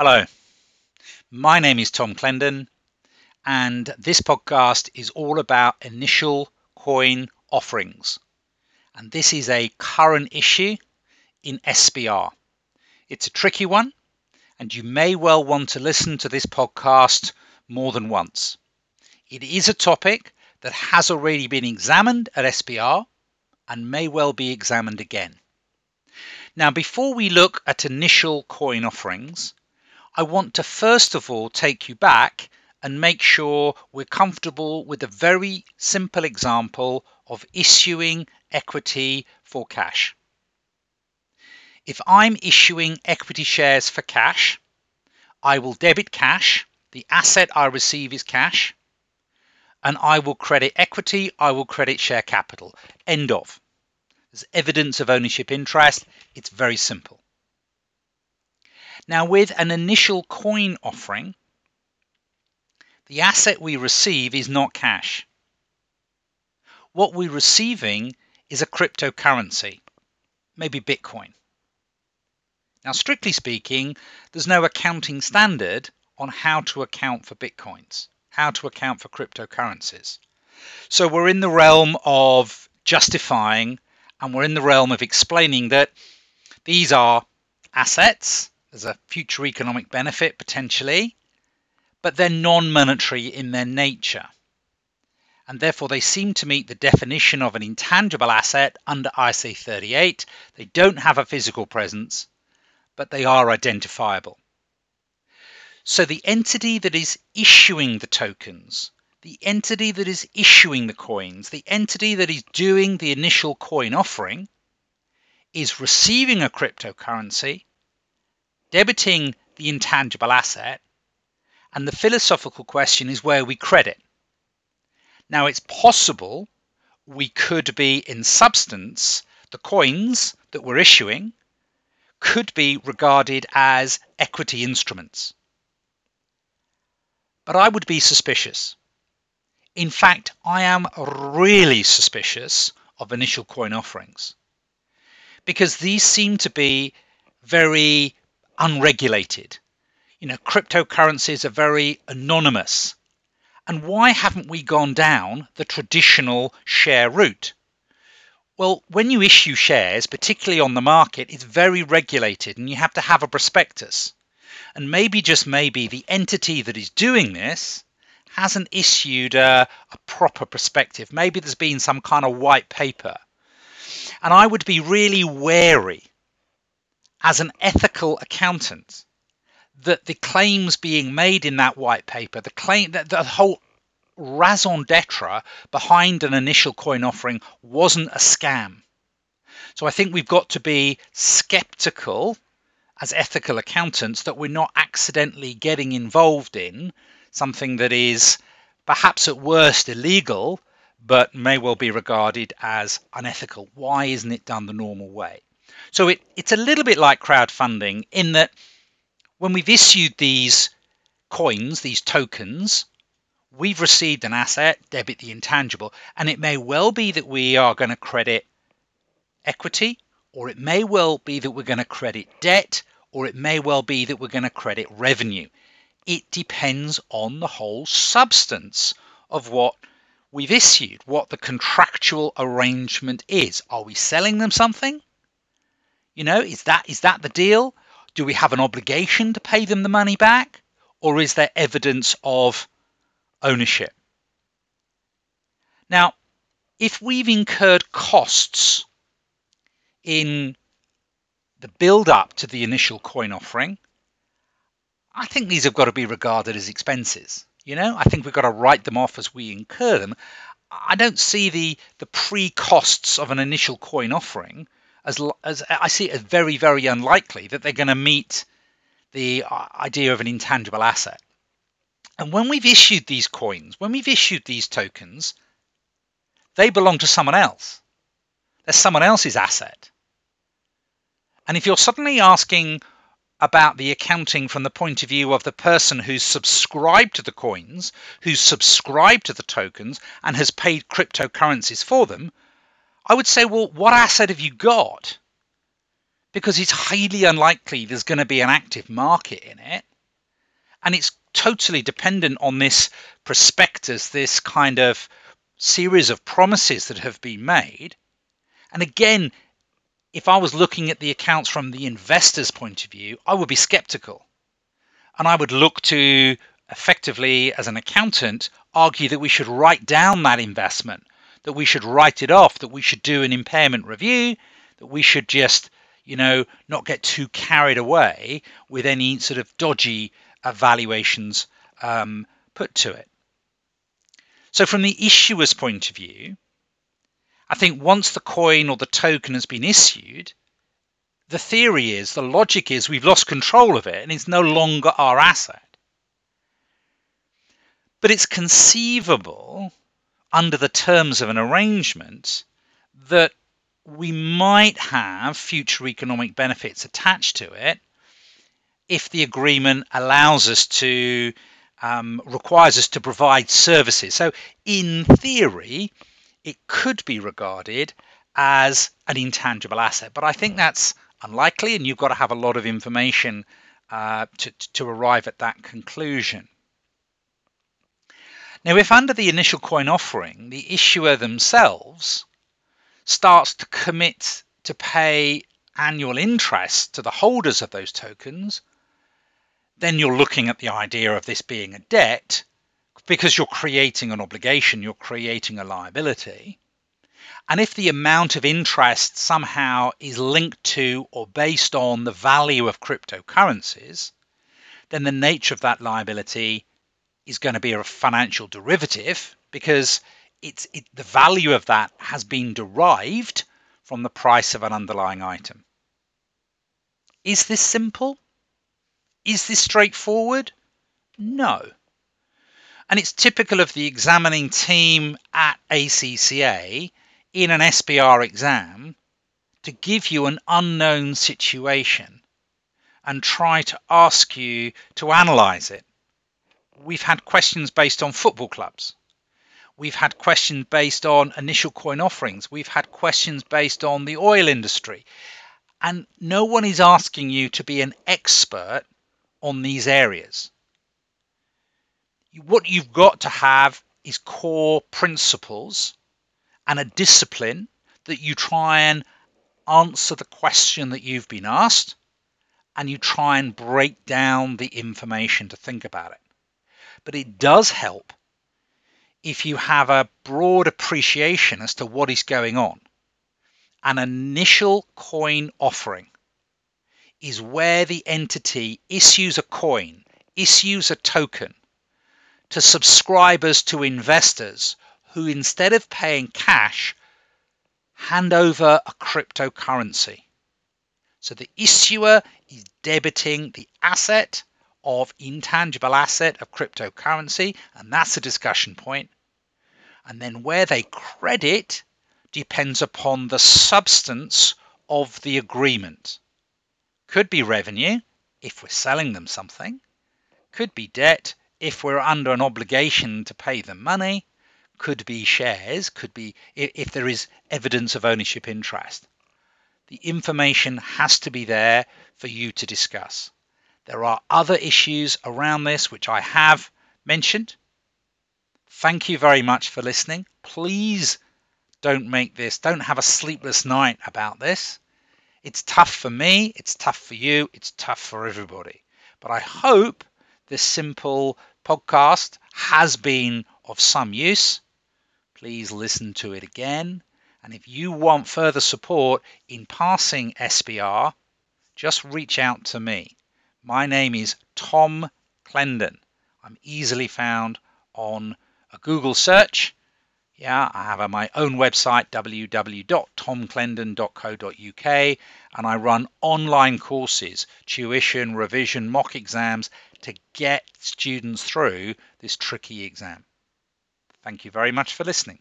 Hello, my name is Tom Clendon, and this podcast is all about initial coin offerings. And this is a current issue in SBR. It's a tricky one, and you may well want to listen to this podcast more than once. It is a topic that has already been examined at SBR and may well be examined again. Now, before we look at initial coin offerings, I want to first of all take you back and make sure we're comfortable with a very simple example of issuing equity for cash. If I'm issuing equity shares for cash, I will debit cash, the asset I receive is cash, and I will credit equity, I will credit share capital. End of. There's evidence of ownership interest. It's very simple. Now, with an initial coin offering, the asset we receive is not cash. What we're receiving is a cryptocurrency, maybe Bitcoin. Now, strictly speaking, there's no accounting standard on how to account for Bitcoins, how to account for cryptocurrencies. So we're in the realm of justifying and we're in the realm of explaining that these are assets there's a future economic benefit potentially, but they're non monetary in their nature. And therefore, they seem to meet the definition of an intangible asset under IAS 38. They don't have a physical presence, but they are identifiable. So, the entity that is issuing the tokens, the entity that is issuing the coins, the entity that is doing the initial coin offering, is receiving a cryptocurrency debiting the intangible asset, and the philosophical question is where we credit. Now, it's possible we could be, in substance, the coins that we're issuing could be regarded as equity instruments. But I would be suspicious. In fact, I am really suspicious of initial coin offerings because these seem to be very unregulated. You know, cryptocurrencies are very anonymous. And why haven't we gone down the traditional share route? Well, when you issue shares, particularly on the market, it's very regulated and you have to have a prospectus. And maybe, just maybe, the entity that is doing this hasn't issued a, a proper prospectus. Maybe there's been some kind of white paper. And I would be really wary as an ethical accountant that the claims being made in that white paper, the claim that the whole raison d'etre behind an initial coin offering wasn't a scam. So I think we've got to be skeptical as ethical accountants that we're not accidentally getting involved in something that is perhaps at worst illegal, but may well be regarded as unethical. Why isn't it done the normal way? So it, it's a little bit like crowdfunding in that when we've issued these coins, these tokens, we've received an asset, debit the intangible, and it may well be that we are going to credit equity, or it may well be that we're going to credit debt, or it may well be that we're going to credit revenue. It depends on the whole substance of what we've issued, what the contractual arrangement is. Are we selling them something? You know, is that is that the deal? Do we have an obligation to pay them the money back? Or is there evidence of ownership? Now, if we've incurred costs in the build up to the initial coin offering, I think these have got to be regarded as expenses. You know, I think we've got to write them off as we incur them. I don't see the the pre costs of an initial coin offering as, as I see it as very, very unlikely that they're going to meet the uh, idea of an intangible asset. And when we've issued these coins, when we've issued these tokens, they belong to someone else. They're someone else's asset. And if you're suddenly asking about the accounting from the point of view of the person who's subscribed to the coins, who's subscribed to the tokens, and has paid cryptocurrencies for them, I would say, well, what asset have you got? Because it's highly unlikely there's going to be an active market in it. And it's totally dependent on this prospectus, this kind of series of promises that have been made. And again, if I was looking at the accounts from the investor's point of view, I would be skeptical. And I would look to effectively, as an accountant, argue that we should write down that investment, that we should write it off, that we should do an impairment review, that we should just, you know, not get too carried away with any sort of dodgy evaluations um, put to it. So, from the issuer's point of view, I think once the coin or the token has been issued, the theory is, the logic is we've lost control of it and it's no longer our asset. But it's conceivable under the terms of an arrangement that we might have future economic benefits attached to it if the agreement allows us to um, requires us to provide services. So, in theory, it could be regarded as an intangible asset, but I think that's unlikely, and you've got to have a lot of information uh, to, to arrive at that conclusion. Now, if under the initial coin offering, the issuer themselves starts to commit to pay annual interest to the holders of those tokens, then you're looking at the idea of this being a debt because you're creating an obligation, you're creating a liability. And if the amount of interest somehow is linked to or based on the value of cryptocurrencies, then the nature of that liability is going to be a financial derivative because it's it, the value of that has been derived from the price of an underlying item. Is this simple? Is this straightforward? No. And it's typical of the examining team at ACCA in an SBR exam to give you an unknown situation and try to ask you to analyze it. We've had questions based on football clubs. We've had questions based on initial coin offerings. We've had questions based on the oil industry. And no one is asking you to be an expert on these areas. What you've got to have is core principles and a discipline that you try and answer the question that you've been asked and you try and break down the information to think about it. But it does help if you have a broad appreciation as to what is going on. An initial coin offering is where the entity issues a coin, issues a token to subscribers to investors who, instead of paying cash, hand over a cryptocurrency. So the issuer is debiting the asset of intangible asset of cryptocurrency, and that's a discussion point. And then where they credit depends upon the substance of the agreement. Could be revenue if we're selling them something, could be debt if we're under an obligation to pay them money, could be shares, could be if there is evidence of ownership interest. The information has to be there for you to discuss. There are other issues around this which I have mentioned. Thank you very much for listening. Please don't make this, don't have a sleepless night about this. It's tough for me, it's tough for you, it's tough for everybody. But I hope this simple podcast has been of some use. Please listen to it again. And if you want further support in passing SBR, just reach out to me. My name is Tom Clendon. I'm easily found on a Google search yeah, I have my own website, www.tomclendon.co.uk, and I run online courses, tuition, revision, mock exams to get students through this tricky exam. Thank you very much for listening.